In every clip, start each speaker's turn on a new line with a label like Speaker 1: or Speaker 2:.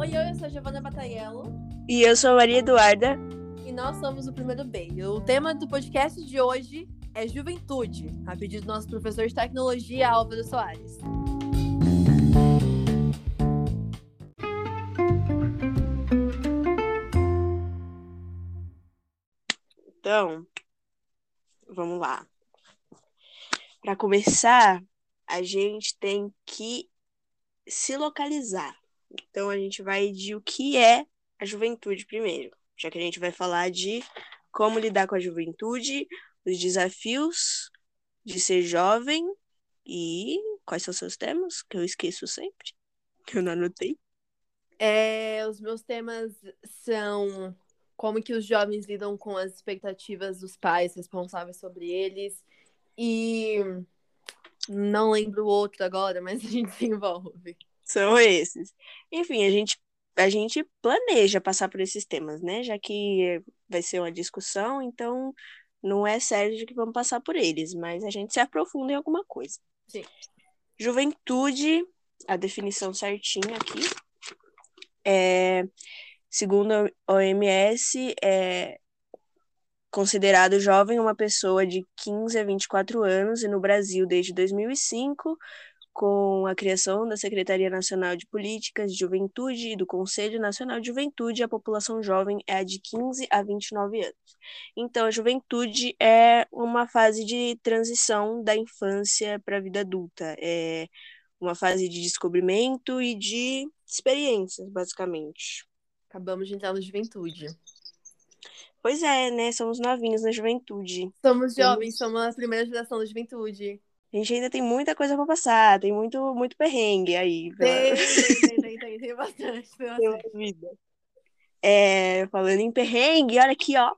Speaker 1: Oi, eu sou a Giovana Bataiello.
Speaker 2: E eu sou a Maria Eduarda.
Speaker 1: E nós somos o Primeiro B. E o tema do podcast de hoje é juventude, a pedido do nosso professor de tecnologia, Álvaro Soares.
Speaker 2: Então, vamos lá. Para começar, a gente tem que se localizar. Então, a gente vai de o que é a juventude primeiro, já que a gente vai falar de como lidar com a juventude, os desafios de ser jovem e quais são seus temas, que eu esqueço sempre, que eu não anotei.
Speaker 1: É, os meus temas são como que os jovens lidam com as expectativas dos pais responsáveis sobre eles e não lembro o outro agora, mas a gente se envolve.
Speaker 2: São esses. Enfim, a gente a gente planeja passar por esses temas, né? Já que vai ser uma discussão, então não é sério de que vamos passar por eles, mas a gente se aprofunda em alguma coisa.
Speaker 1: Sim.
Speaker 2: Juventude, a definição certinha aqui, é, segundo a OMS, é considerado jovem uma pessoa de 15 a 24 anos e no Brasil desde 2005 com a criação da Secretaria Nacional de Políticas de Juventude e do Conselho Nacional de Juventude, a população jovem é a de 15 a 29 anos. Então, a juventude é uma fase de transição da infância para a vida adulta. É uma fase de descobrimento e de experiências, basicamente.
Speaker 1: Acabamos de entrar na juventude.
Speaker 2: Pois é, né? Somos novinhos na juventude.
Speaker 1: Somos jovens, somos a primeira geração da juventude.
Speaker 2: A gente ainda tem muita coisa para passar, tem muito, muito perrengue aí.
Speaker 1: Tem, tem, tem, tem, tem bastante. Tem bastante.
Speaker 2: vida. É, falando em perrengue, olha aqui, ó,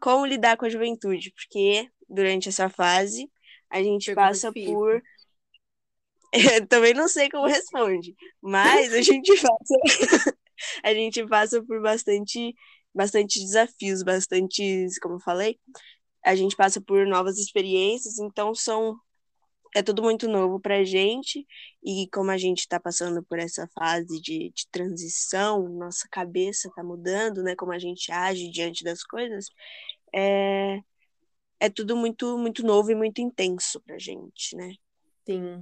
Speaker 2: como lidar com a juventude, porque durante essa fase a gente
Speaker 1: Pergunta
Speaker 2: passa
Speaker 1: difícil.
Speaker 2: por. Eu também não sei como responde, mas a gente passa, a gente passa por bastante, bastante desafios, bastantes, como eu falei, a gente passa por novas experiências, então são é tudo muito novo pra gente, e como a gente tá passando por essa fase de, de transição, nossa cabeça tá mudando, né? Como a gente age diante das coisas, é, é tudo muito, muito novo e muito intenso pra gente, né?
Speaker 1: Sim.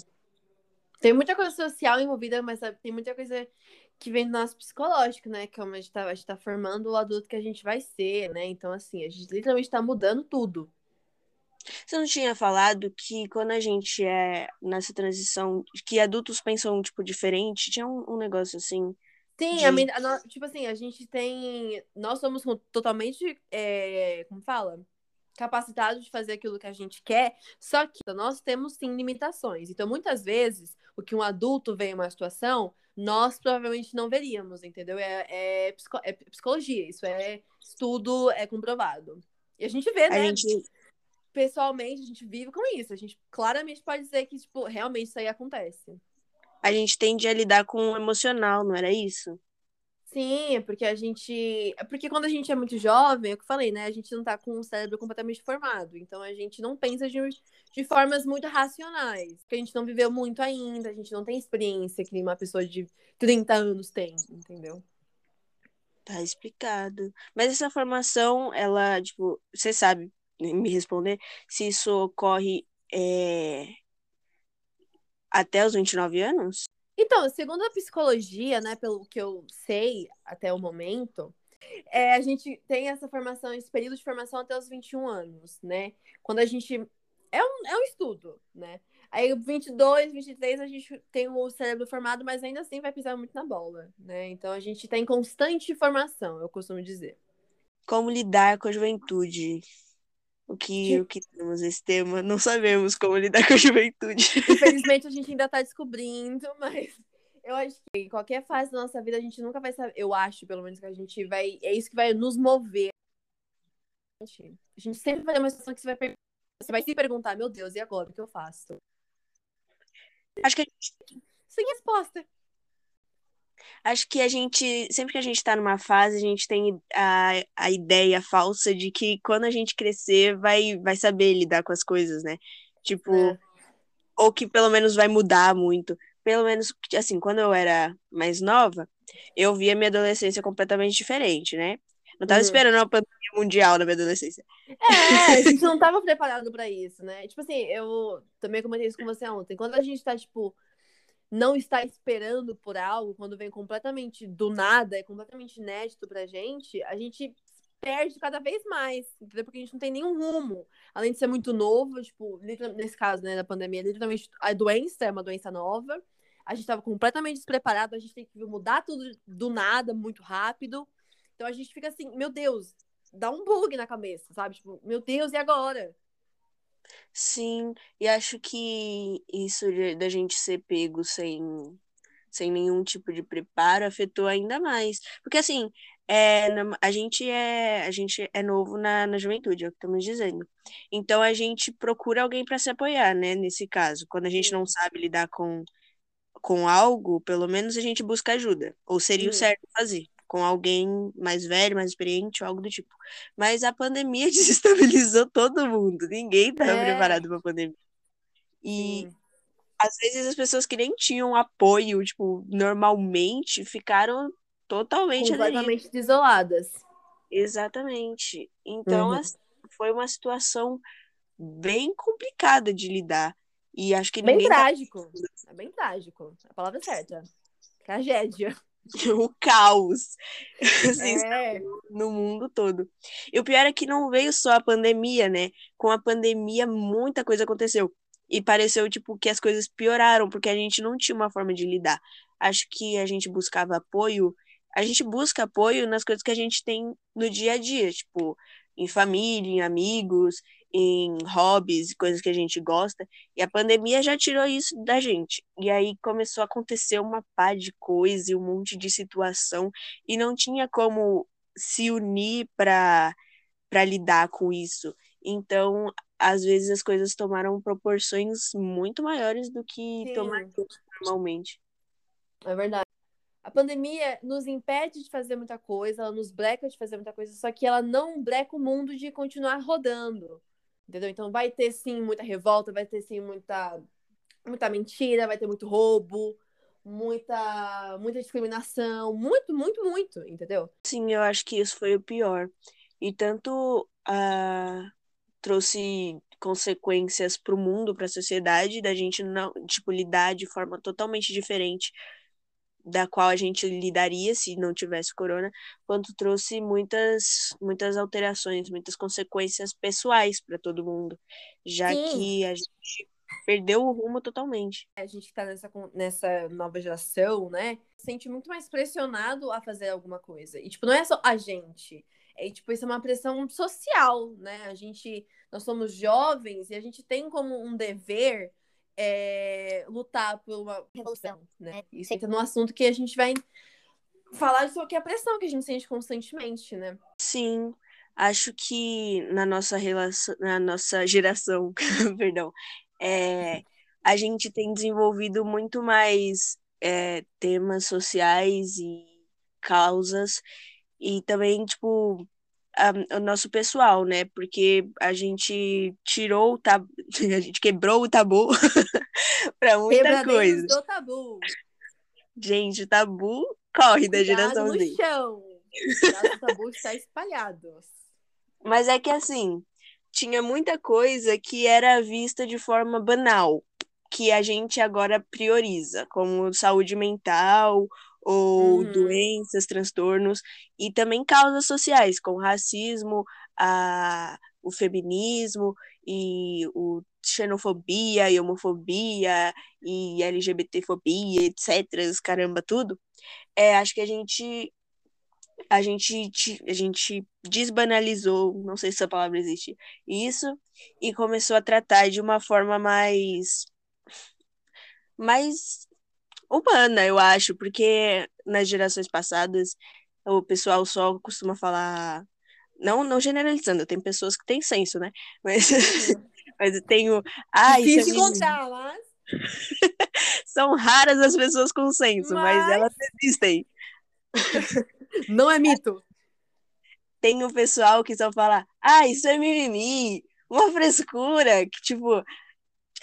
Speaker 1: Tem muita coisa social envolvida, mas sabe, tem muita coisa que vem do nosso psicológico, né? Que é como a gente tá, a gente tá formando o adulto que a gente vai ser, né? Então, assim, a gente literalmente tá mudando tudo.
Speaker 2: Você não tinha falado que quando a gente é nessa transição, que adultos pensam, tipo, diferente? Tinha um, um negócio assim.
Speaker 1: Sim,
Speaker 2: De-
Speaker 1: a men- a tipo assim, a gente tem. Nós somos totalmente. é, como fala? Capacitados de fazer aquilo que a gente quer, só que nós temos sim limitações. Então, muitas vezes, o que um adulto vê em uma situação, nós provavelmente não veríamos, entendeu? É, é, psico- é psicologia, isso é estudo, é comprovado. E a gente vê,
Speaker 2: A
Speaker 1: né?
Speaker 2: gente,
Speaker 1: Pessoalmente, a gente vive com isso. A gente claramente pode dizer que, tipo, realmente isso aí acontece.
Speaker 2: a gente tende a lidar com o emocional, não era isso?
Speaker 1: Sim, é porque a gente. É porque quando a gente é muito jovem, é o que eu falei, né? A gente não tá com o cérebro completamente formado. Então a gente não pensa de, de formas muito racionais. Porque a gente não viveu muito ainda, a gente não tem experiência que uma pessoa de 30 anos tem, entendeu?
Speaker 2: Tá explicado. Mas essa formação, ela, tipo, você sabe me responder se isso ocorre é, até os 29 anos?
Speaker 1: Então, segundo a psicologia, né, pelo que eu sei até o momento, é, a gente tem essa formação, esse período de formação até os 21 anos, né? Quando a gente. É um, é um estudo, né? Aí, 22, 23, a gente tem o cérebro formado, mas ainda assim vai pisar muito na bola, né? Então, a gente tá em constante formação, eu costumo dizer.
Speaker 2: Como lidar com a juventude? O que, o que temos esse tema? Não sabemos como lidar com a juventude.
Speaker 1: Infelizmente, a gente ainda tá descobrindo, mas eu acho que em qualquer fase da nossa vida a gente nunca vai saber. Eu acho, pelo menos, que a gente vai. É isso que vai nos mover. A gente sempre vai ter uma situação que você vai, você vai se perguntar: meu Deus, e agora? O que eu faço?
Speaker 2: Acho que a gente
Speaker 1: Sem resposta.
Speaker 2: Acho que a gente, sempre que a gente tá numa fase, a gente tem a, a ideia falsa de que quando a gente crescer, vai, vai saber lidar com as coisas, né? Tipo,
Speaker 1: É.
Speaker 2: ou que pelo menos vai mudar muito. pelo menos, assim, quando eu era mais nova, eu via minha adolescência completamente diferente, né? Não tava uhum. esperando uma pandemia mundial na minha adolescência.
Speaker 1: É, a gente não tava preparado para isso, né? Tipo assim, eu também comentei isso com você ontem. Quando a gente tá, tipo, não está esperando por algo, quando vem completamente do nada, é completamente inédito pra gente, a gente perde cada vez mais, entendeu? Porque a gente não tem nenhum rumo. Além de ser muito novo, tipo, nesse caso, né, da pandemia, literalmente a doença é uma doença nova. A gente estava completamente despreparado, a gente tem que mudar tudo do nada, muito rápido. Então a gente fica assim, meu Deus, dá um bug na cabeça, sabe? Tipo, meu Deus, e agora?
Speaker 2: Sim, e acho que isso da gente ser pego sem, sem nenhum tipo de preparo afetou ainda mais. Porque assim, é, a gente é a gente é novo na, na juventude, é o que estamos dizendo. Então a gente procura alguém para se apoiar, né? Nesse caso, quando a gente não sabe lidar com, com algo, pelo menos a gente busca ajuda. Ou seria o certo fazer com alguém mais velho, mais experiente, ou algo do tipo. Mas a pandemia desestabilizou todo mundo. Ninguém estava é. preparado para a pandemia. E Sim. às vezes as pessoas que nem tinham apoio, tipo, normalmente, ficaram totalmente
Speaker 1: completamente desoladas.
Speaker 2: Exatamente. Então, uhum. assim, foi uma situação bem complicada de lidar. E acho que
Speaker 1: bem trágico. Tá... É bem trágico. A palavra é certa. Tragédia.
Speaker 2: o caos assim, é. no mundo todo. E o pior é que não veio só a pandemia, né? Com a pandemia, muita coisa aconteceu. E pareceu, tipo, que as coisas pioraram, porque a gente não tinha uma forma de lidar. Acho que a gente buscava apoio. A gente busca apoio nas coisas que a gente tem no dia a dia, tipo, em família, em amigos, em hobbies, coisas que a gente gosta, e a pandemia já tirou isso da gente. E aí começou a acontecer uma pá de coisa e um monte de situação, e não tinha como se unir para para lidar com isso. Então, às vezes as coisas tomaram proporções muito maiores do que tomariam normalmente.
Speaker 1: É verdade. A pandemia nos impede de fazer muita coisa, ela nos breca de fazer muita coisa, só que ela não breca o mundo de continuar rodando. Entendeu? Então vai ter sim muita revolta, vai ter sim muita muita mentira, vai ter muito roubo, muita muita discriminação, muito, muito, muito, entendeu?
Speaker 2: Sim, eu acho que isso foi o pior. E tanto uh, trouxe consequências para o mundo, para a sociedade, da gente não, tipo, lidar de forma totalmente diferente da qual a gente lidaria se não tivesse corona, quanto trouxe muitas muitas alterações, muitas consequências pessoais para todo mundo, já Sim. que a gente perdeu o rumo totalmente.
Speaker 1: A gente está nessa, nessa nova geração, né? Sente muito mais pressionado a fazer alguma coisa. E, tipo, não é só a gente. É, tipo, isso é uma pressão social, né? A gente, nós somos jovens e a gente tem como um dever é, lutar por uma revolução, né? Isso entra num assunto que a gente vai falar sobre a pressão que a gente sente constantemente, né?
Speaker 2: Sim, acho que na nossa relação, na nossa geração, perdão, é, a gente tem desenvolvido muito mais é, temas sociais e causas e também tipo o nosso pessoal, né? Porque a gente tirou o tabu, a gente quebrou o tabu para muita coisa.
Speaker 1: do tabu.
Speaker 2: Gente, o tabu corre da geração
Speaker 1: no chão. O tabu está espalhado.
Speaker 2: Mas é que assim, tinha muita coisa que era vista de forma banal, que a gente agora prioriza, como saúde mental ou uhum. doenças, transtornos e também causas sociais, como racismo, a, o feminismo e o xenofobia e homofobia e LGBTfobia, etc, caramba, tudo. É, acho que a gente a gente a gente desbanalizou, não sei se essa palavra existe, isso e começou a tratar de uma forma mais mais humana, eu acho, porque nas gerações passadas o pessoal só costuma falar. Não, não generalizando, tem pessoas que têm senso, né? Mas, mas eu tenho. Ah,
Speaker 1: Difícil encontrar, mas.
Speaker 2: São raras as pessoas com senso, mas, mas elas existem.
Speaker 1: Não é mito.
Speaker 2: Tem o pessoal que só fala, ah, isso é mimimi, uma frescura, que tipo,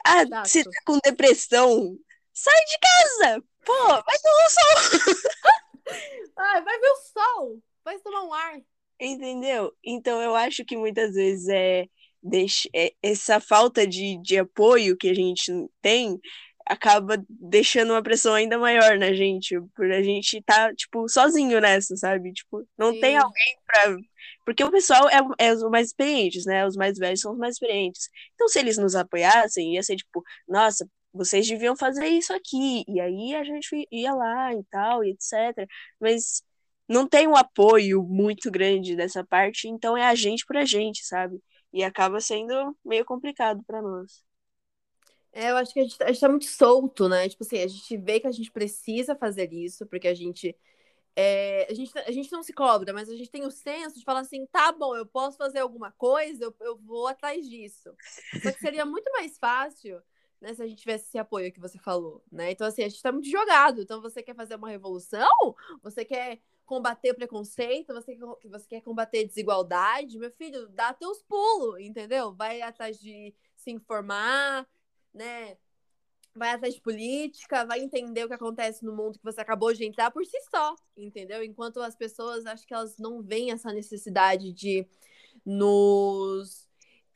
Speaker 2: ah, Exato. você tá com depressão, sai de casa! Pô, vai tomar um sol!
Speaker 1: Ai, vai ver o sol! Vai tomar um ar!
Speaker 2: Entendeu? Então eu acho que muitas vezes é, deixa, é essa falta de, de apoio que a gente tem acaba deixando uma pressão ainda maior na gente, por a gente tá, tipo, sozinho nessa, sabe? Tipo, não Sim. tem alguém pra. Porque o pessoal é, é os mais experientes, né? Os mais velhos são os mais experientes. Então, se eles nos apoiassem, ia ser tipo, nossa, vocês deviam fazer isso aqui. E aí a gente ia lá e tal, e etc. Mas não tem um apoio muito grande dessa parte, então é a gente por a gente, sabe? E acaba sendo meio complicado para nós.
Speaker 1: É, eu acho que a gente, a gente tá muito solto, né? Tipo assim, a gente vê que a gente precisa fazer isso, porque a gente. É, a, gente a gente não se cobra, mas a gente tem o senso de falar assim: tá bom, eu posso fazer alguma coisa, eu, eu vou atrás disso. Só que seria muito mais fácil né, se a gente tivesse esse apoio que você falou, né? Então, assim, a gente tá muito jogado. Então, você quer fazer uma revolução? Você quer combater o preconceito? Você, você quer combater desigualdade? Meu filho, dá teus pulos, entendeu? Vai atrás de se informar, né? Vai atrás de política, vai entender o que acontece no mundo que você acabou de entrar por si só, entendeu? Enquanto as pessoas, acho que elas não veem essa necessidade de nos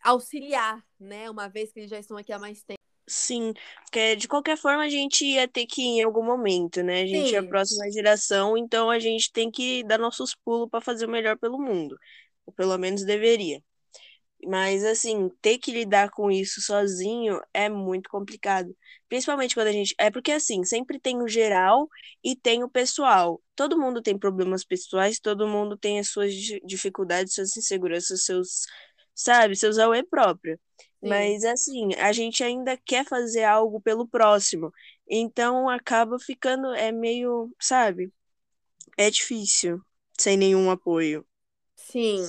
Speaker 1: auxiliar, né? Uma vez que eles já estão aqui há mais tempo.
Speaker 2: Sim, porque de qualquer forma a gente ia ter que ir em algum momento, né? A gente Sim. é a próxima geração, então a gente tem que dar nossos pulos para fazer o melhor pelo mundo. Ou pelo menos deveria. Mas, assim, ter que lidar com isso sozinho é muito complicado. Principalmente quando a gente. É porque, assim, sempre tem o geral e tem o pessoal. Todo mundo tem problemas pessoais, todo mundo tem as suas dificuldades, suas inseguranças, seus. Sabe, seus auê próprio. Sim. Mas, assim, a gente ainda quer fazer algo pelo próximo. Então, acaba ficando. É meio. Sabe? É difícil sem nenhum apoio.
Speaker 1: Sim.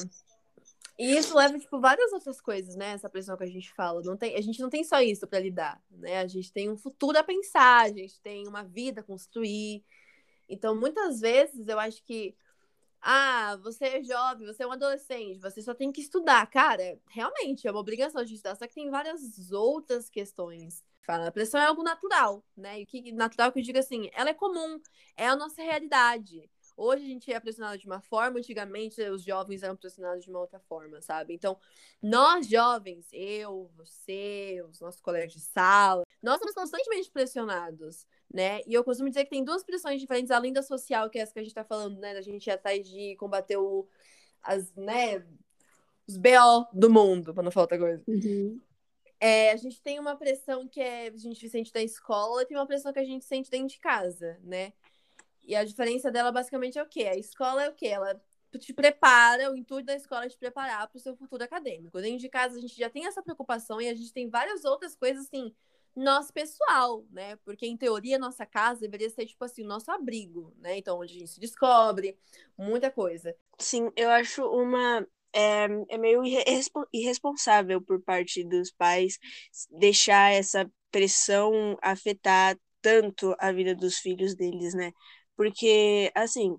Speaker 1: E isso leva, tipo, várias outras coisas, né? Essa pressão que a gente fala. Não tem, a gente não tem só isso para lidar, né? A gente tem um futuro a pensar, a gente tem uma vida a construir. Então, muitas vezes, eu acho que ah, você é jovem, você é um adolescente, você só tem que estudar. Cara, realmente é uma obrigação de estudar, só que tem várias outras questões. Fala, a pressão é algo natural, né? E o que natural que eu digo assim, ela é comum, é a nossa realidade. Hoje a gente é pressionado de uma forma, antigamente os jovens eram pressionados de uma outra forma, sabe? Então, nós jovens, eu, você, os nossos colegas de sala, nós somos constantemente pressionados, né? E eu costumo dizer que tem duas pressões diferentes, além da social, que é essa que a gente tá falando, né? Da gente ir atrás de combater o, as, né? Os BO do mundo, pra não falar outra coisa.
Speaker 2: Uhum.
Speaker 1: É, a gente tem uma pressão que é, a gente sente da escola e tem uma pressão que a gente sente dentro de casa, né? E a diferença dela basicamente é o quê? A escola é o quê? Ela te prepara, o intuito da escola é te preparar para o seu futuro acadêmico. Dentro de casa a gente já tem essa preocupação e a gente tem várias outras coisas assim, nosso pessoal, né? Porque em teoria nossa casa deveria ser tipo assim, o nosso abrigo, né? Então onde a gente se descobre, muita coisa.
Speaker 2: Sim, eu acho uma é, é meio irresponsável por parte dos pais deixar essa pressão afetar tanto a vida dos filhos deles, né? Porque, assim,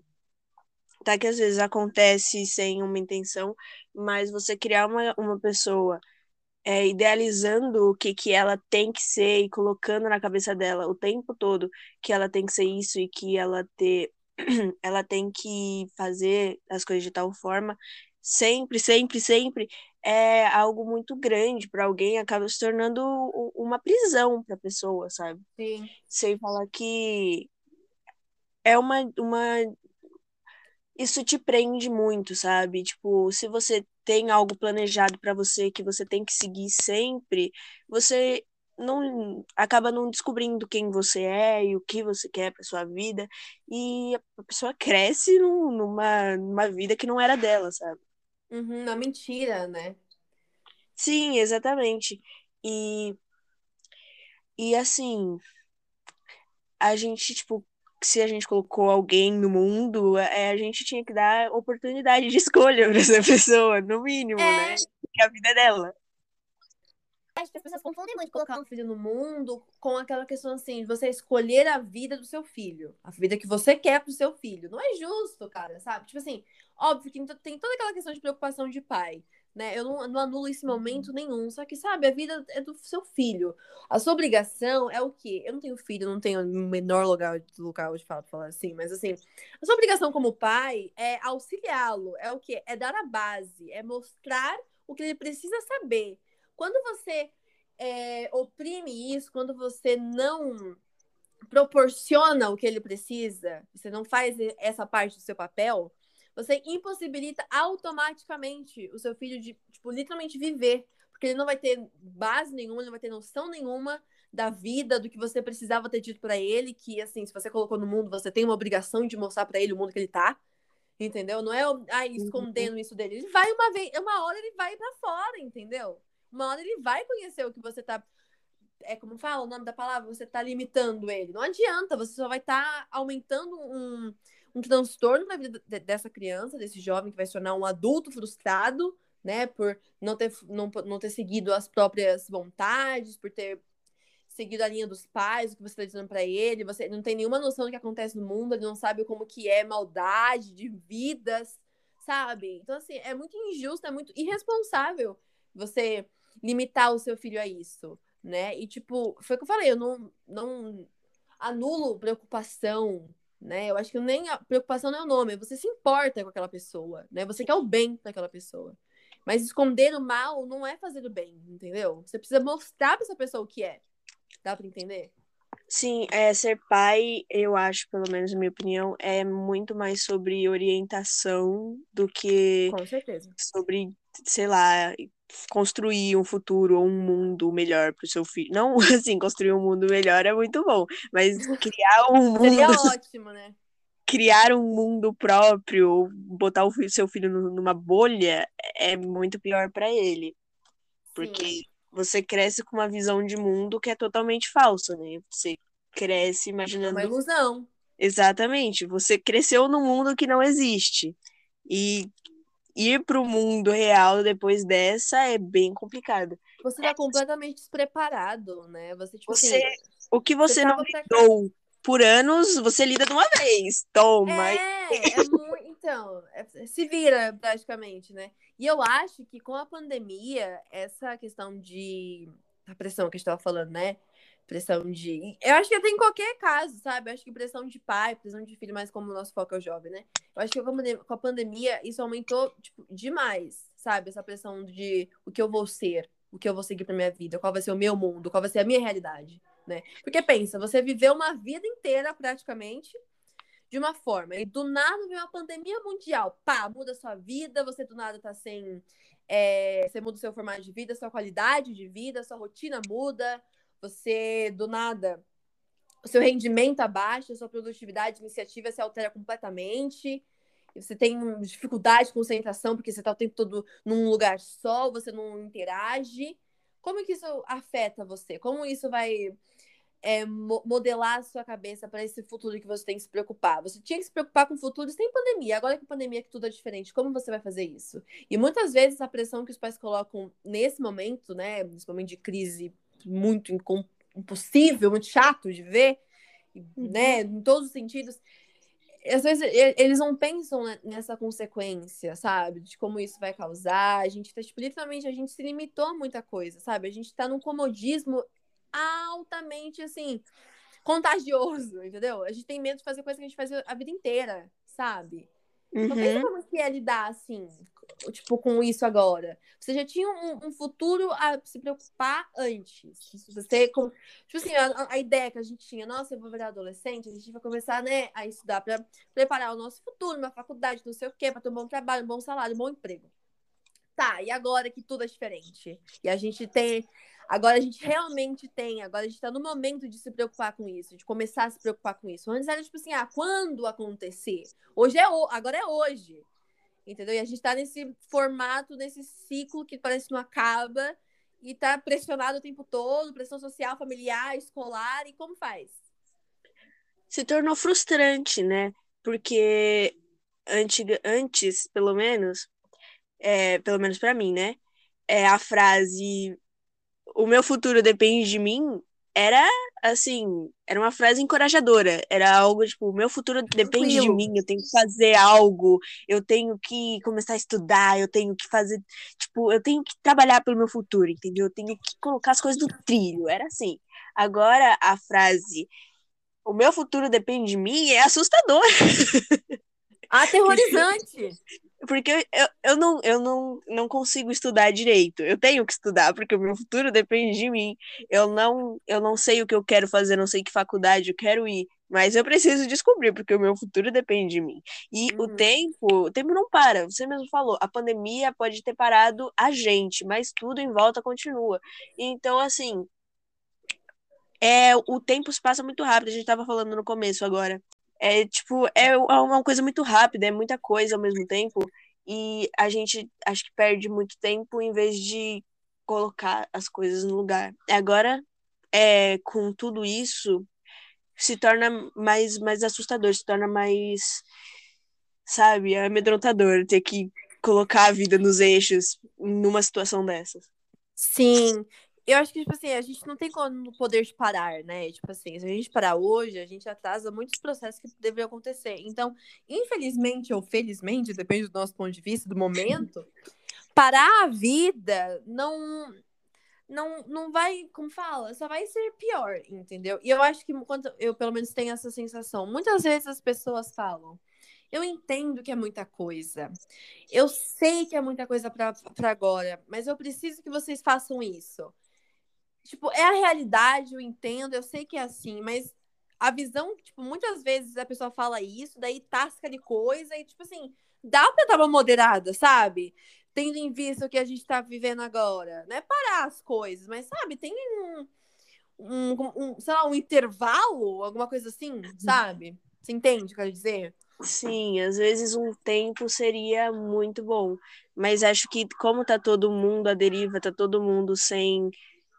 Speaker 2: tá que às vezes acontece sem uma intenção, mas você criar uma, uma pessoa é, idealizando o que, que ela tem que ser e colocando na cabeça dela o tempo todo que ela tem que ser isso e que ela ter ela tem que fazer as coisas de tal forma sempre sempre sempre é algo muito grande para alguém acaba se tornando uma prisão para a pessoa sabe
Speaker 1: Sim.
Speaker 2: sem falar que é uma, uma. Isso te prende muito, sabe? Tipo, se você tem algo planejado para você que você tem que seguir sempre, você não acaba não descobrindo quem você é e o que você quer para sua vida e a pessoa cresce numa, numa vida que não era dela, sabe?
Speaker 1: Uhum, uma mentira, né?
Speaker 2: Sim, exatamente. E e assim, a gente tipo se a gente colocou alguém no mundo, é, a gente tinha que dar oportunidade de escolha para essa pessoa, no mínimo, é... né? Porque a vida é dela.
Speaker 1: Acho que as pessoas confundem muito colocar um filho no mundo com aquela questão assim, de você escolher a vida do seu filho. A vida que você quer pro seu filho. Não é justo, cara, sabe? Tipo assim, óbvio que tem toda aquela questão de preocupação de pai. Né? Eu não, não anulo esse momento nenhum. Só que, sabe, a vida é do seu filho. A sua obrigação é o quê? Eu não tenho filho, não tenho o menor lugar, local de falar, falar assim, mas assim, a sua obrigação como pai é auxiliá-lo. É o quê? É dar a base, é mostrar o que ele precisa saber. Quando você é, oprime isso, quando você não proporciona o que ele precisa, você não faz essa parte do seu papel, você impossibilita automaticamente o seu filho de, tipo, literalmente viver. Porque ele não vai ter base nenhuma, ele não vai ter noção nenhuma da vida, do que você precisava ter dito para ele, que assim, se você colocou no mundo, você tem uma obrigação de mostrar para ele o mundo que ele tá. Entendeu? Não é ai, uhum. escondendo isso dele. Ele vai uma vez, uma hora ele vai para fora, entendeu? Uma hora ele vai conhecer o que você tá é como fala o nome da palavra, você tá limitando ele. Não adianta, você só vai estar tá aumentando um, um transtorno na vida dessa criança, desse jovem que vai se tornar um adulto frustrado, né, por não ter, não, não ter seguido as próprias vontades, por ter seguido a linha dos pais, o que você está dizendo para ele, você não tem nenhuma noção do que acontece no mundo, ele não sabe como que é maldade de vidas, sabe? Então, assim, é muito injusto, é muito irresponsável você limitar o seu filho a isso, né? E, tipo, foi o que eu falei, eu não, não anulo preocupação, né? Eu acho que nem a preocupação não é o nome, você se importa com aquela pessoa, né? Você quer o bem daquela pessoa. Mas esconder o mal não é fazer o bem, entendeu? Você precisa mostrar para essa pessoa o que é. Dá para entender?
Speaker 2: Sim, é, ser pai, eu acho, pelo menos na minha opinião, é muito mais sobre orientação do que
Speaker 1: Com certeza.
Speaker 2: sobre, sei lá, construir um futuro ou um mundo melhor para o seu filho. Não, assim, construir um mundo melhor é muito bom, mas criar um mundo.
Speaker 1: Seria ótimo, né?
Speaker 2: Criar um mundo próprio, botar o seu filho numa bolha é muito pior para ele. Porque Sim. você cresce com uma visão de mundo que é totalmente falsa, né? Você cresce imaginando.
Speaker 1: É uma ilusão.
Speaker 2: Exatamente. Você cresceu num mundo que não existe. E ir para o mundo real depois dessa é bem complicado.
Speaker 1: Você está é. completamente despreparado, né? Você, tipo
Speaker 2: você,
Speaker 1: assim,
Speaker 2: o que você, você não lidou por anos, você lida de uma vez. Toma.
Speaker 1: É, é muito, então, é, se vira praticamente, né? E eu acho que com a pandemia, essa questão de a pressão que a gente estava falando, né? Pressão de. Eu acho que tem em qualquer caso, sabe? Eu acho que pressão de pai, pressão de filho, mas como o nosso foco é o jovem, né? Eu acho que com a pandemia isso aumentou tipo, demais, sabe? Essa pressão de o que eu vou ser, o que eu vou seguir pra minha vida, qual vai ser o meu mundo, qual vai ser a minha realidade, né? Porque pensa, você viveu uma vida inteira praticamente de uma forma, e do nada vem uma pandemia mundial, pá, muda a sua vida, você do nada tá sem. É, você muda o seu formato de vida, sua qualidade de vida, sua rotina muda, você do nada o seu rendimento abaixa, sua produtividade, iniciativa se altera completamente. Você tem dificuldade de concentração porque você está o tempo todo num lugar só, você não interage. Como que isso afeta você? Como isso vai é, modelar a sua cabeça para esse futuro que você tem que se preocupar? Você tinha que se preocupar com o futuro sem pandemia. Agora que a pandemia que tudo é diferente, como você vai fazer isso? E muitas vezes a pressão que os pais colocam nesse momento, né, nesse momento de crise muito impossível, muito chato de ver, uhum. né? Em todos os sentidos. Às vezes eles não pensam nessa consequência, sabe? De como isso vai causar. A gente tá, tipo, literalmente, a gente se limitou a muita coisa, sabe? A gente tá num comodismo altamente, assim, contagioso, entendeu? A gente tem medo de fazer coisa que a gente faz a vida inteira, sabe? Uhum. Não pensa como que é lidar, assim, tipo, com isso agora. Você já tinha um, um futuro a se preocupar antes. Você, com, tipo assim, a, a, ideia que a gente tinha, nossa, eu vou virar adolescente, a gente vai começar, né, a estudar para preparar o nosso futuro, uma faculdade, não sei o quê, para ter um bom trabalho, um bom salário, um bom emprego. Tá, e agora que tudo é diferente? E a gente tem Agora a gente realmente tem, agora a gente está no momento de se preocupar com isso, de começar a se preocupar com isso. Antes era tipo assim, ah, quando acontecer? Hoje é o, agora é hoje. Entendeu? E a gente está nesse formato, nesse ciclo que parece que não acaba e está pressionado o tempo todo, pressão social, familiar, escolar, e como faz?
Speaker 2: Se tornou frustrante, né? Porque antiga, antes, pelo menos, é, pelo menos para mim, né? É a frase o meu futuro depende de mim era assim, era uma frase encorajadora. Era algo tipo, meu futuro depende de
Speaker 1: Tranquilo.
Speaker 2: mim, eu tenho que fazer algo, eu tenho que começar a estudar, eu tenho que fazer, tipo, eu tenho que trabalhar pelo meu futuro, entendeu? Eu tenho que colocar as coisas no trilho. Era assim. Agora a frase o meu futuro depende de mim é assustador.
Speaker 1: Aterrorizante.
Speaker 2: Porque eu, eu, não, eu não, não consigo estudar direito. Eu tenho que estudar, porque o meu futuro depende de mim. Eu não, eu não sei o que eu quero fazer, não sei que faculdade eu quero ir. Mas eu preciso descobrir, porque o meu futuro depende de mim. E uhum. o tempo, o tempo não para. Você mesmo falou, a pandemia pode ter parado a gente, mas tudo em volta continua. Então, assim, é, o tempo se passa muito rápido. A gente estava falando no começo agora. É tipo, é uma coisa muito rápida, é muita coisa ao mesmo tempo. E a gente acho que perde muito tempo em vez de colocar as coisas no lugar. Agora, é, com tudo isso, se torna mais, mais assustador, se torna mais, sabe, amedrontador ter que colocar a vida nos eixos numa situação dessas.
Speaker 1: Sim, eu acho que, tipo assim, a gente não tem como poder de parar, né? Tipo assim, se a gente parar hoje, a gente atrasa muitos processos que deveriam acontecer. Então, infelizmente ou felizmente, depende do nosso ponto de vista, do momento, parar a vida não não, não vai, como fala, só vai ser pior, entendeu? E eu acho que quando eu pelo menos tenho essa sensação, muitas vezes as pessoas falam, eu entendo que é muita coisa. Eu sei que é muita coisa para agora, mas eu preciso que vocês façam isso. Tipo, é a realidade, eu entendo, eu sei que é assim, mas a visão, tipo, muitas vezes a pessoa fala isso, daí tasca de coisa, e, tipo assim, dá pra dar uma moderada, sabe? Tendo em vista o que a gente tá vivendo agora. Não é parar as coisas, mas, sabe, tem um, um, um sei lá, um intervalo, alguma coisa assim, sabe? Você entende o que eu quero dizer?
Speaker 2: Sim, às vezes um tempo seria muito bom, mas acho que como tá todo mundo à deriva, tá todo mundo sem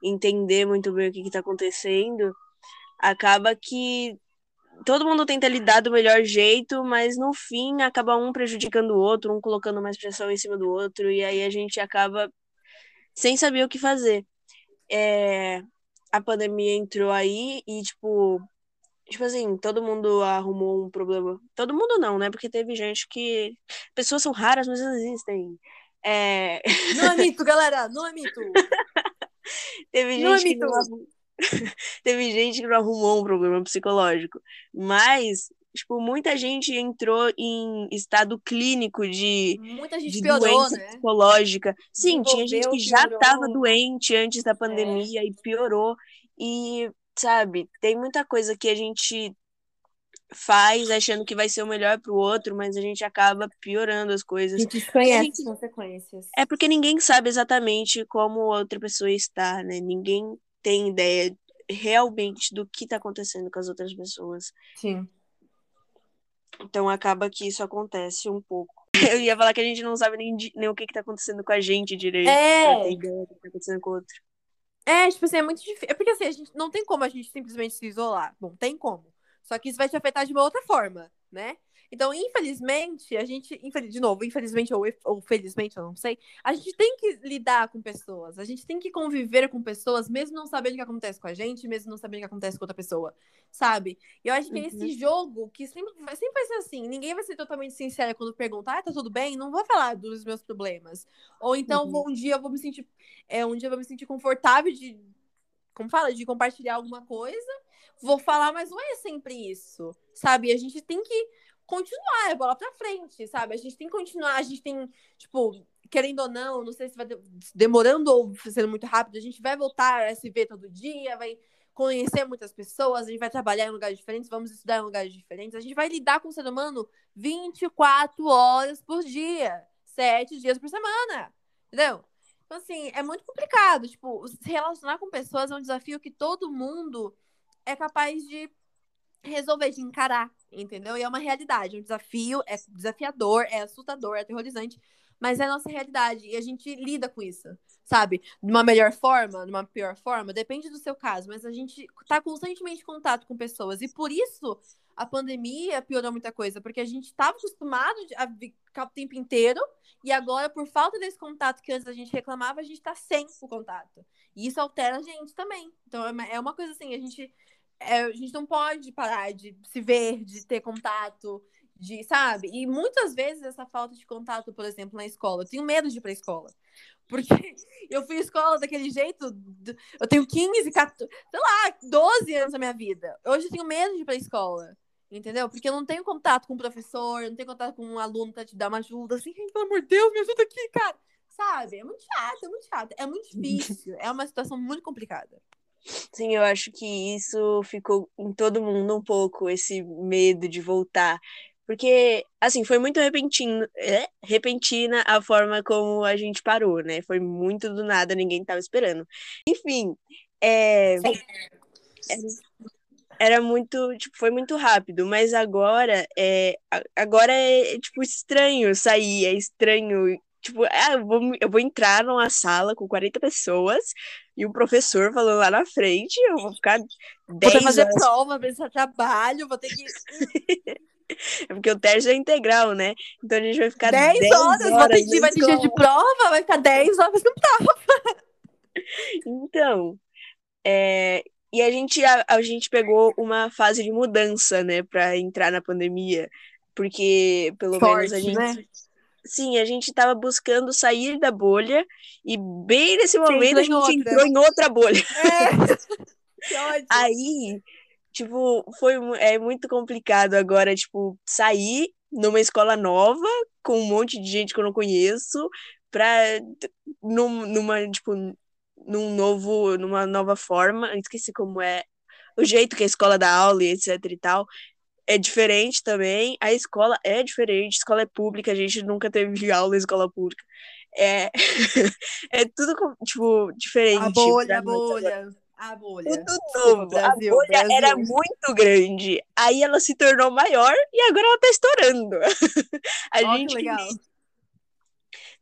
Speaker 2: entender muito bem o que está acontecendo, acaba que todo mundo tenta lidar do melhor jeito, mas no fim acaba um prejudicando o outro, um colocando mais pressão em cima do outro, e aí a gente acaba sem saber o que fazer. É, a pandemia entrou aí e, tipo, tipo assim, todo mundo arrumou um problema. Todo mundo não, né? Porque teve gente que. Pessoas são raras, mas existem. É...
Speaker 1: Não é mito, galera, não é mito.
Speaker 2: Teve gente, que não arrumou... Teve gente que não arrumou um problema psicológico. Mas, tipo, muita gente entrou em estado clínico de,
Speaker 1: muita gente
Speaker 2: de
Speaker 1: piorou,
Speaker 2: doença
Speaker 1: né?
Speaker 2: psicológica. Sim, tinha gente que já estava doente antes da pandemia e piorou. E, sabe, tem muita coisa que a gente faz achando que vai ser o melhor pro outro, mas a gente acaba piorando as
Speaker 1: A
Speaker 2: coisas.
Speaker 1: gente desconhece
Speaker 2: gente-
Speaker 1: as consequências.
Speaker 2: É porque ninguém sabe exatamente como a outra pessoa está, né? Ninguém tem ideia realmente do que tá acontecendo com as outras pessoas.
Speaker 1: Sim.
Speaker 2: Então acaba que isso acontece um pouco. Eu ia falar que a gente não sabe nem, nem o que, que tá acontecendo com a gente direito.
Speaker 1: É.
Speaker 2: Pra ter ideia do que tá acontecendo com o outro.
Speaker 1: É, tipo assim, é muito difícil. É porque assim, a gente não tem como a gente simplesmente se isolar. Bom, tem como. Só que isso vai te afetar de uma outra forma, né? Então, infelizmente, a gente, de novo, infelizmente ou, ou felizmente, eu não sei, a gente tem que lidar com pessoas, a gente tem que conviver com pessoas, mesmo não sabendo o que acontece com a gente, mesmo não sabendo o que acontece com outra pessoa, sabe? E eu acho que é esse jogo que sempre, vai- sempre vai ser assim, ninguém vai ser totalmente sincero quando perguntar, ah, tá tudo bem? Não vou falar dos meus problemas. Ou então,
Speaker 2: Uhum.
Speaker 1: um dia eu vou me sentir, é, um dia eu vou me sentir confortável de, como fala, de compartilhar alguma coisa, vou falar, mas não é sempre isso, sabe? A gente tem que continuar, é bola pra frente, sabe? A gente tem que continuar, a gente tem, tipo, querendo ou não, não sei se vai de- demorando ou sendo muito rápido, a gente vai voltar a se ver todo dia, vai conhecer muitas pessoas, a gente vai trabalhar em lugares diferentes, vamos estudar em lugares diferentes, a gente vai lidar com o ser humano 24 horas por dia, sete dias por semana, entendeu? Então, assim, é muito complicado, tipo, se relacionar com pessoas é um desafio que todo mundo é capaz de resolver, de encarar, entendeu? E é uma realidade, é um desafio, é desafiador, é assustador, é aterrorizante, mas é a nossa realidade e a gente lida com isso, sabe? De uma melhor forma, de uma pior forma, depende do seu caso, mas a gente tá constantemente em contato com pessoas e por isso a pandemia piorou muita coisa, porque a gente estava acostumado a ficar o tempo inteiro, e agora, por falta desse contato que antes a gente reclamava, a gente está sem o contato. E isso altera a gente também. Então, é uma é coisa assim, a gente, é, a gente não pode parar de se ver, de ter contato, de, sabe? E muitas vezes essa falta de contato, por exemplo, na escola, eu tenho medo de ir pra escola. Porque eu fui à escola daquele jeito, eu tenho 15, 14, sei lá, 12 anos da minha vida. Hoje eu tenho medo de ir pra escola. Entendeu? Porque eu não tenho contato com o professor, não tenho contato com um aluno pra te dar uma ajuda, assim, pelo amor de Deus, me ajuda aqui, cara. Sabe? É muito chato, é muito chato. É muito difícil. é uma situação muito complicada.
Speaker 2: Sim, eu acho que isso ficou em todo mundo um pouco, esse medo de voltar. Porque, assim, foi muito repentino, é, repentina a forma como a gente parou, né? Foi muito do nada, ninguém tava esperando. Enfim, é, era muito, tipo, foi muito rápido, mas agora é, agora é, tipo, estranho sair, é estranho, tipo, ah, eu, vou, eu vou entrar numa sala com 40 pessoas e o professor falando lá na frente, eu vou ficar 10
Speaker 1: Vou fazer horas... prova, apresentar trabalho, vou ter que...
Speaker 2: É porque o teste é integral, né? Então a gente vai ficar 10,
Speaker 1: 10 horas, horas vai, ter, vai ter dia de prova, vai ficar 10 horas no prova.
Speaker 2: Então, é, e a gente, a, a gente pegou uma fase de mudança, né, para entrar na pandemia, porque pelo Forte, menos a gente. Né? Sim, a gente estava buscando sair da bolha e bem nesse momento a gente outra. entrou em outra bolha. É. Aí, tipo, foi é muito complicado agora, tipo, sair numa escola nova com um monte de gente que eu não conheço pra num, numa, tipo, num novo, numa nova forma, esqueci como é o jeito que a escola dá aula e etc e tal, é diferente também. A escola é diferente, a escola é pública, a gente nunca teve aula em escola pública. É, é tudo, tipo, diferente.
Speaker 1: A bolha, a bolha. A bolha.
Speaker 2: Tudo novo. Brasil, a bolha Brasil. era muito grande. Aí ela se tornou maior e agora ela tá estourando. a
Speaker 1: oh, gente.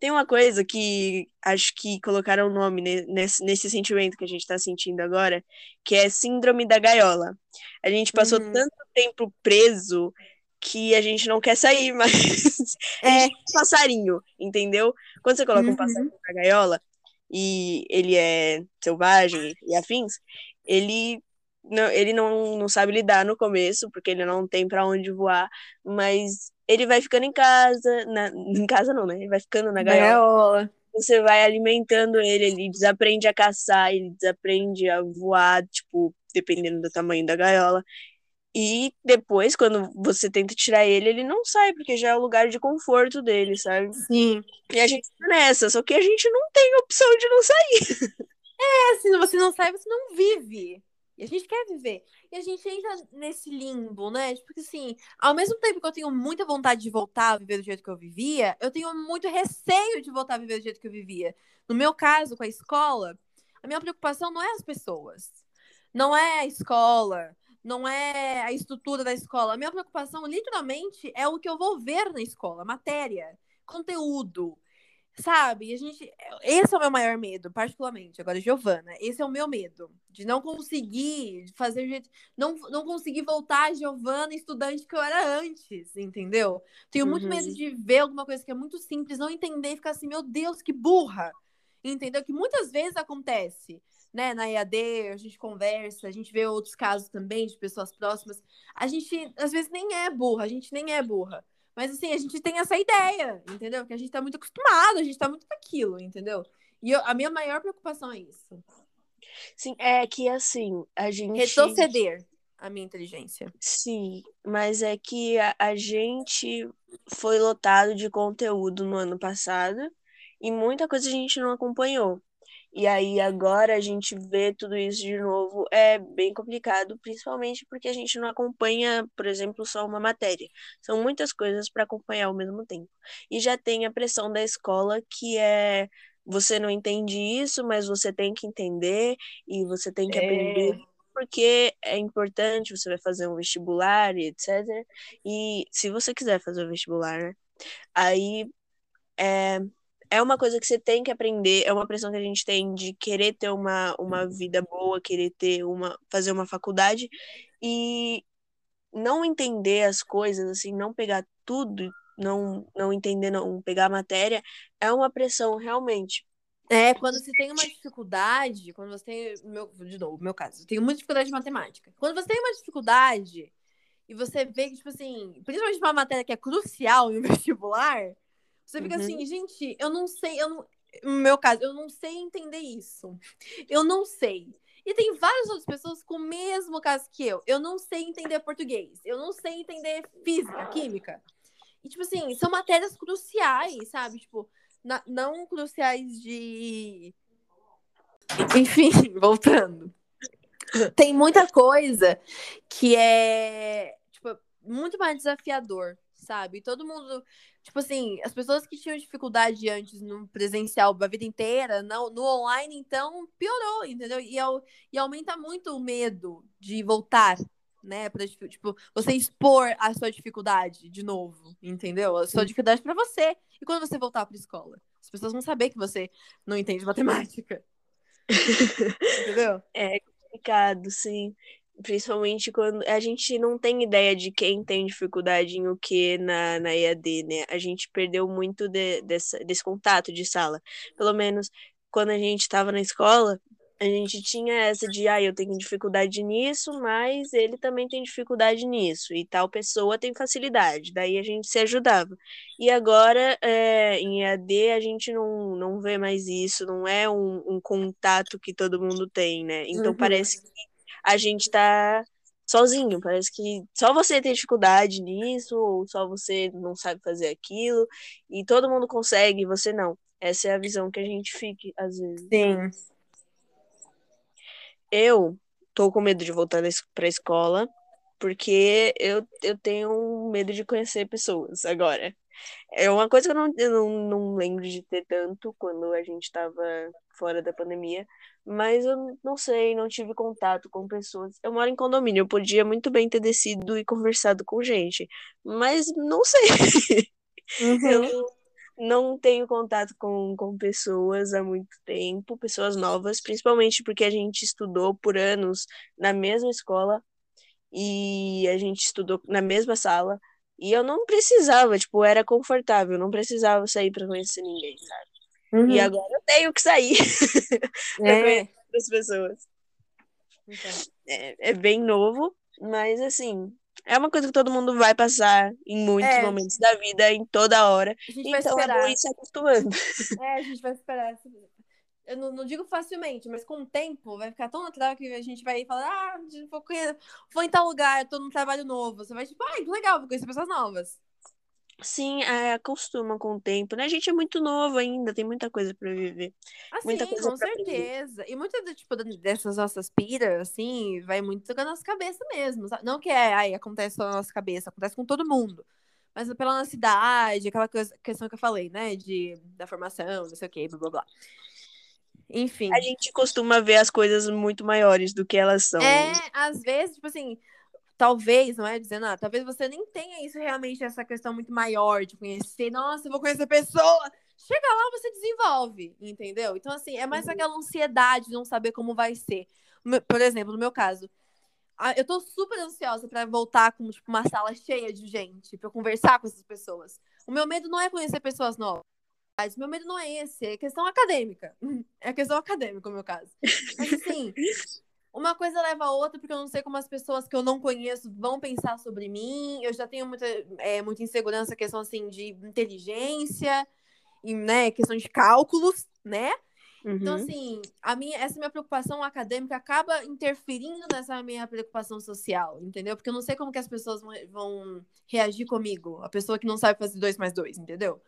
Speaker 2: Tem uma coisa que acho que colocaram o nome nesse, nesse sentimento que a gente está sentindo agora, que é síndrome da gaiola. A gente passou uhum. tanto tempo preso que a gente não quer sair mais. É passarinho, entendeu? Quando você coloca uhum. um passarinho na gaiola e ele é selvagem e afins, ele não, ele não, não sabe lidar no começo, porque ele não tem para onde voar, mas ele vai ficando em casa, na, em casa não, né? Ele vai ficando na gaiola. gaiola. Você vai alimentando ele, ele desaprende a caçar, ele desaprende a voar, tipo, dependendo do tamanho da gaiola. E depois, quando você tenta tirar ele, ele não sai, porque já é o lugar de conforto dele, sabe?
Speaker 1: Sim.
Speaker 2: E a gente tá nessa, só que a gente não tem opção de não sair.
Speaker 1: É, se você não sai, você não vive. E a gente quer viver. E a gente entra nesse limbo, né? Porque assim, ao mesmo tempo que eu tenho muita vontade de voltar a viver do jeito que eu vivia, eu tenho muito receio de voltar a viver do jeito que eu vivia. No meu caso, com a escola, a minha preocupação não é as pessoas. Não é a escola, não é a estrutura da escola. A minha preocupação, literalmente, é o que eu vou ver na escola, matéria, conteúdo, Sabe? A gente. Esse é o meu maior medo, particularmente. Agora, Giovana, esse é o meu medo. De não conseguir fazer o jeito. Não, não conseguir voltar a Giovana, estudante que eu era antes, entendeu? Tenho muito uhum. medo de ver alguma coisa que é muito simples, não entender e ficar assim, meu Deus, que burra! Entendeu? Que muitas vezes acontece. Né, na EAD, a gente conversa, a gente vê outros casos também de pessoas próximas. A gente, às vezes, nem é burra, a gente nem é burra. Mas assim, a gente tem essa ideia, entendeu? Que a gente tá muito acostumado, a gente tá muito naquilo, entendeu? E eu, a minha maior preocupação é isso.
Speaker 2: Sim, é que assim, a gente.
Speaker 1: Retroceder a minha inteligência.
Speaker 2: Sim, mas é que a, a gente foi lotado de conteúdo no ano passado e muita coisa a gente não acompanhou. E aí agora a gente vê tudo isso de novo é bem complicado, principalmente porque a gente não acompanha, por exemplo, só uma matéria. São muitas coisas para acompanhar ao mesmo tempo. E já tem a pressão da escola que é você não entende isso, mas você tem que entender e você tem que é. aprender porque é importante, você vai fazer um vestibular e etc. E se você quiser fazer o vestibular, né? Aí é, é uma coisa que você tem que aprender, é uma pressão que a gente tem de querer ter uma, uma vida boa, querer ter uma fazer uma faculdade e não entender as coisas, assim, não pegar tudo, não, não entender, não pegar a matéria, é uma pressão realmente.
Speaker 1: É, quando você tem uma dificuldade, quando você tem, meu, de novo, meu caso, eu tenho muita dificuldade de matemática. Quando você tem uma dificuldade e você vê que, tipo assim, principalmente uma matéria que é crucial no vestibular, você fica uhum. assim, gente, eu não sei, eu não, no meu caso, eu não sei entender isso. Eu não sei. E tem várias outras pessoas com o mesmo caso que eu. Eu não sei entender português. Eu não sei entender física, química. E, tipo assim, são matérias cruciais, sabe? Tipo, na, não cruciais de. Enfim, voltando. Tem muita coisa que é, tipo, muito mais desafiador, sabe? Todo mundo Tipo assim, as pessoas que tinham dificuldade antes no presencial a vida inteira, no, no online, então, piorou, entendeu? E, e aumenta muito o medo de voltar, né? Pra, tipo, você expor a sua dificuldade de novo, entendeu? A sua dificuldade para você. E quando você voltar pra escola? As pessoas vão saber que você não entende matemática. entendeu?
Speaker 2: É complicado, sim. Principalmente quando a gente não tem ideia de quem tem dificuldade em o que na, na EAD, né? A gente perdeu muito de, dessa, desse contato de sala. Pelo menos quando a gente estava na escola, a gente tinha essa de, ah, eu tenho dificuldade nisso, mas ele também tem dificuldade nisso, e tal pessoa tem facilidade, daí a gente se ajudava. E agora, é, em EAD, a gente não, não vê mais isso, não é um, um contato que todo mundo tem, né? Então uhum. parece que a gente tá sozinho. Parece que só você tem dificuldade nisso, ou só você não sabe fazer aquilo, e todo mundo consegue, você não. Essa é a visão que a gente fica, às vezes.
Speaker 1: Sim.
Speaker 2: Eu tô com medo de voltar pra escola, porque eu, eu tenho medo de conhecer pessoas agora. É uma coisa que eu não, eu não, não lembro de ter tanto quando a gente estava fora da pandemia, mas eu não sei, não tive contato com pessoas. Eu moro em condomínio, eu podia muito bem ter descido e conversado com gente, mas não sei. Uhum. Eu não tenho contato com, com pessoas há muito tempo, pessoas novas, principalmente porque a gente estudou por anos na mesma escola e a gente estudou na mesma sala. E eu não precisava, tipo, era confortável, não precisava sair para conhecer ninguém, sabe? Uhum. E agora eu tenho que sair para é. conhecer as pessoas. Então. É, é bem novo, mas assim, é uma coisa que todo mundo vai passar em muitos é. momentos da vida, em toda hora. Então é bom ir se acostumando.
Speaker 1: É, a gente vai esperar. Eu não, não, digo facilmente, mas com o tempo vai ficar tão natural que a gente vai falar, ah, vou, vou em tal lugar, tô num trabalho novo. Você vai tipo, ai, ah, que legal, vou conhecer pessoas novas.
Speaker 2: Sim, é, acostuma com o tempo, né? A gente é muito novo ainda, tem muita coisa para viver.
Speaker 1: Assim,
Speaker 2: muita
Speaker 1: coisa com certeza. E muitas tipo, dessas nossas piras, assim, vai muito com a nossa cabeça mesmo. Sabe? Não que é, ai, acontece só na nossa cabeça, acontece com todo mundo. Mas pela nossa idade, aquela coisa, questão que eu falei, né? De, da formação, não sei o quê, blá blá blá. Enfim.
Speaker 2: A gente costuma ver as coisas muito maiores do que elas são.
Speaker 1: É, às vezes, tipo assim, talvez, não é dizendo, ah, talvez você nem tenha isso realmente, essa questão muito maior de conhecer, nossa, eu vou conhecer a pessoa. Chega lá, você desenvolve, entendeu? Então, assim, é mais uhum. aquela ansiedade de não saber como vai ser. Por exemplo, no meu caso, eu tô super ansiosa para voltar com tipo, uma sala cheia de gente, para conversar com essas pessoas. O meu medo não é conhecer pessoas novas. Mas meu medo não é esse, é questão acadêmica. É questão acadêmica, no meu caso. Mas assim, uma coisa leva a outra, porque eu não sei como as pessoas que eu não conheço vão pensar sobre mim. Eu já tenho muita, é, muita insegurança, questão assim de inteligência, e, né, questão de cálculos, né? Então, uhum. Então, assim, a minha, essa minha preocupação acadêmica acaba interferindo nessa minha preocupação social, entendeu? Porque eu não sei como que as pessoas vão, vão reagir comigo, a pessoa que não sabe fazer dois mais dois, entendeu?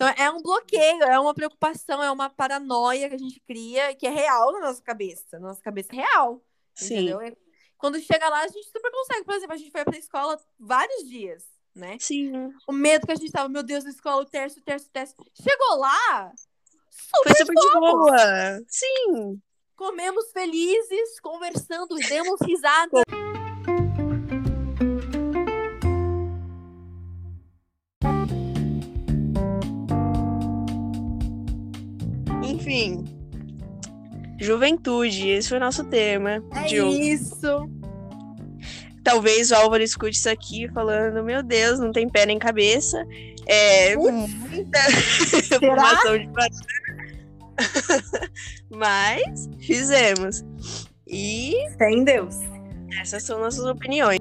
Speaker 1: Então, é um bloqueio, é uma preocupação, é uma paranoia que a gente cria que é real na nossa cabeça. Na nossa cabeça é real. Sim. Entendeu? Quando chega lá, a gente super consegue. Por exemplo, a gente foi pra escola vários dias, né?
Speaker 2: Sim.
Speaker 1: O medo que a gente tava, meu Deus, na escola, o teste, o teste, o teste. Chegou lá,
Speaker 2: super, foi super de boa. Sim.
Speaker 1: Comemos felizes, conversando, demos risada.
Speaker 2: Enfim, Juventude, esse foi o nosso tema
Speaker 1: é de. Isso.
Speaker 2: talvez o Álvaro escute isso aqui falando, meu Deus, não tem pé nem cabeça. É muita formação de Mas fizemos. E.
Speaker 1: Sem Deus.
Speaker 2: Essas são nossas opiniões.